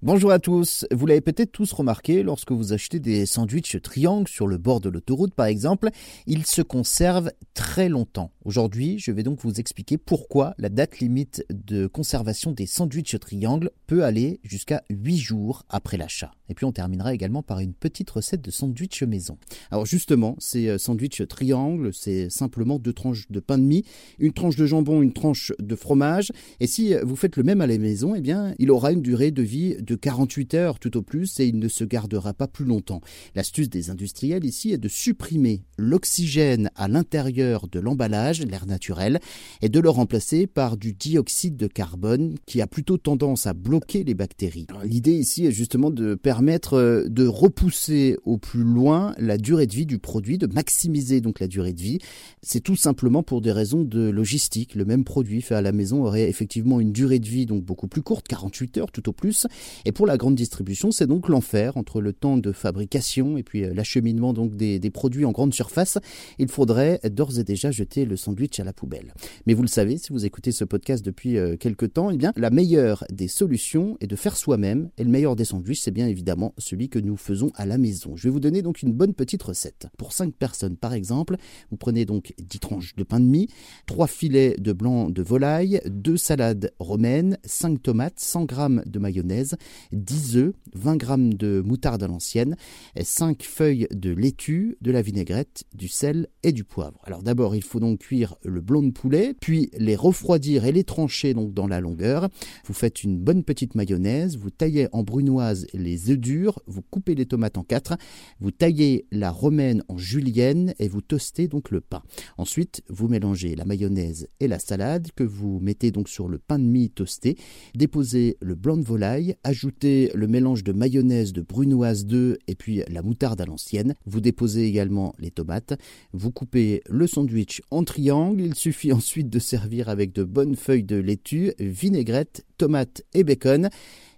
Bonjour à tous. Vous l'avez peut-être tous remarqué lorsque vous achetez des sandwichs triangles sur le bord de l'autoroute par exemple, ils se conservent très longtemps. Aujourd'hui, je vais donc vous expliquer pourquoi la date limite de conservation des sandwichs triangles peut aller jusqu'à 8 jours après l'achat. Et puis on terminera également par une petite recette de sandwich maison. Alors justement, ces euh, sandwichs triangles, c'est simplement deux tranches de pain de mie, une tranche de jambon, une tranche de fromage. Et si vous faites le même à la maison, eh bien, il aura une durée de vie de 48 heures tout au plus et il ne se gardera pas plus longtemps. L'astuce des industriels ici est de supprimer l'oxygène à l'intérieur de l'emballage, l'air naturel, et de le remplacer par du dioxyde de carbone qui a plutôt tendance à bloquer les bactéries. L'idée ici est justement de permettre euh, de repousser au plus loin la durée de vie du produit, de maximiser donc la durée de vie. C'est tout simplement pour des raisons de logistique. Le même produit fait à la maison aurait effectivement une durée de vie donc beaucoup plus courte, 48 heures tout au plus, et pour la grande distribution, c'est donc l'enfer entre le temps de fabrication et puis euh, l'acheminement donc des, produits en grande surface. Il faudrait d'ores et déjà jeter le sandwich à la poubelle. Mais vous le savez, si vous écoutez ce podcast depuis euh, quelques temps, eh bien la meilleure des solutions est de faire soi-même. Et le meilleur des sandwichs, c'est bien évidemment celui que nous faisons à la maison. Je vais vous donner donc une bonne petite recette. Pour 5 personnes par exemple, vous prenez donc 10 tranches de pain de mie, 3 filets de blanc de volaille, 2 salades romaines, 5 tomates, 100 g de mayonnaise, 10 œufs, 20 g de moutarde à l'ancienne, 5 feuilles de laitue, de la vinaigrette, du sel et du poivre. Alors d'abord, il faut donc cuire le blanc de poulet, puis les refroidir et les trancher donc dans la longueur. Vous faites une bonne petite mayonnaise, vous taillez en brunoise les œufs vous coupez les tomates en quatre, vous taillez la romaine en julienne et vous toastez donc le pain. Ensuite, vous mélangez la mayonnaise et la salade que vous mettez donc sur le pain de mie toasté, déposez le blanc de volaille, ajoutez le mélange de mayonnaise, de brunoise d'œufs et puis la moutarde à l'ancienne. Vous déposez également les tomates. Vous coupez le sandwich en triangle. Il suffit ensuite de servir avec de bonnes feuilles de laitue, vinaigrette, tomates et bacon.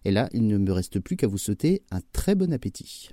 Et là, il ne me reste plus qu'à vous souhaiter un très bon appétit.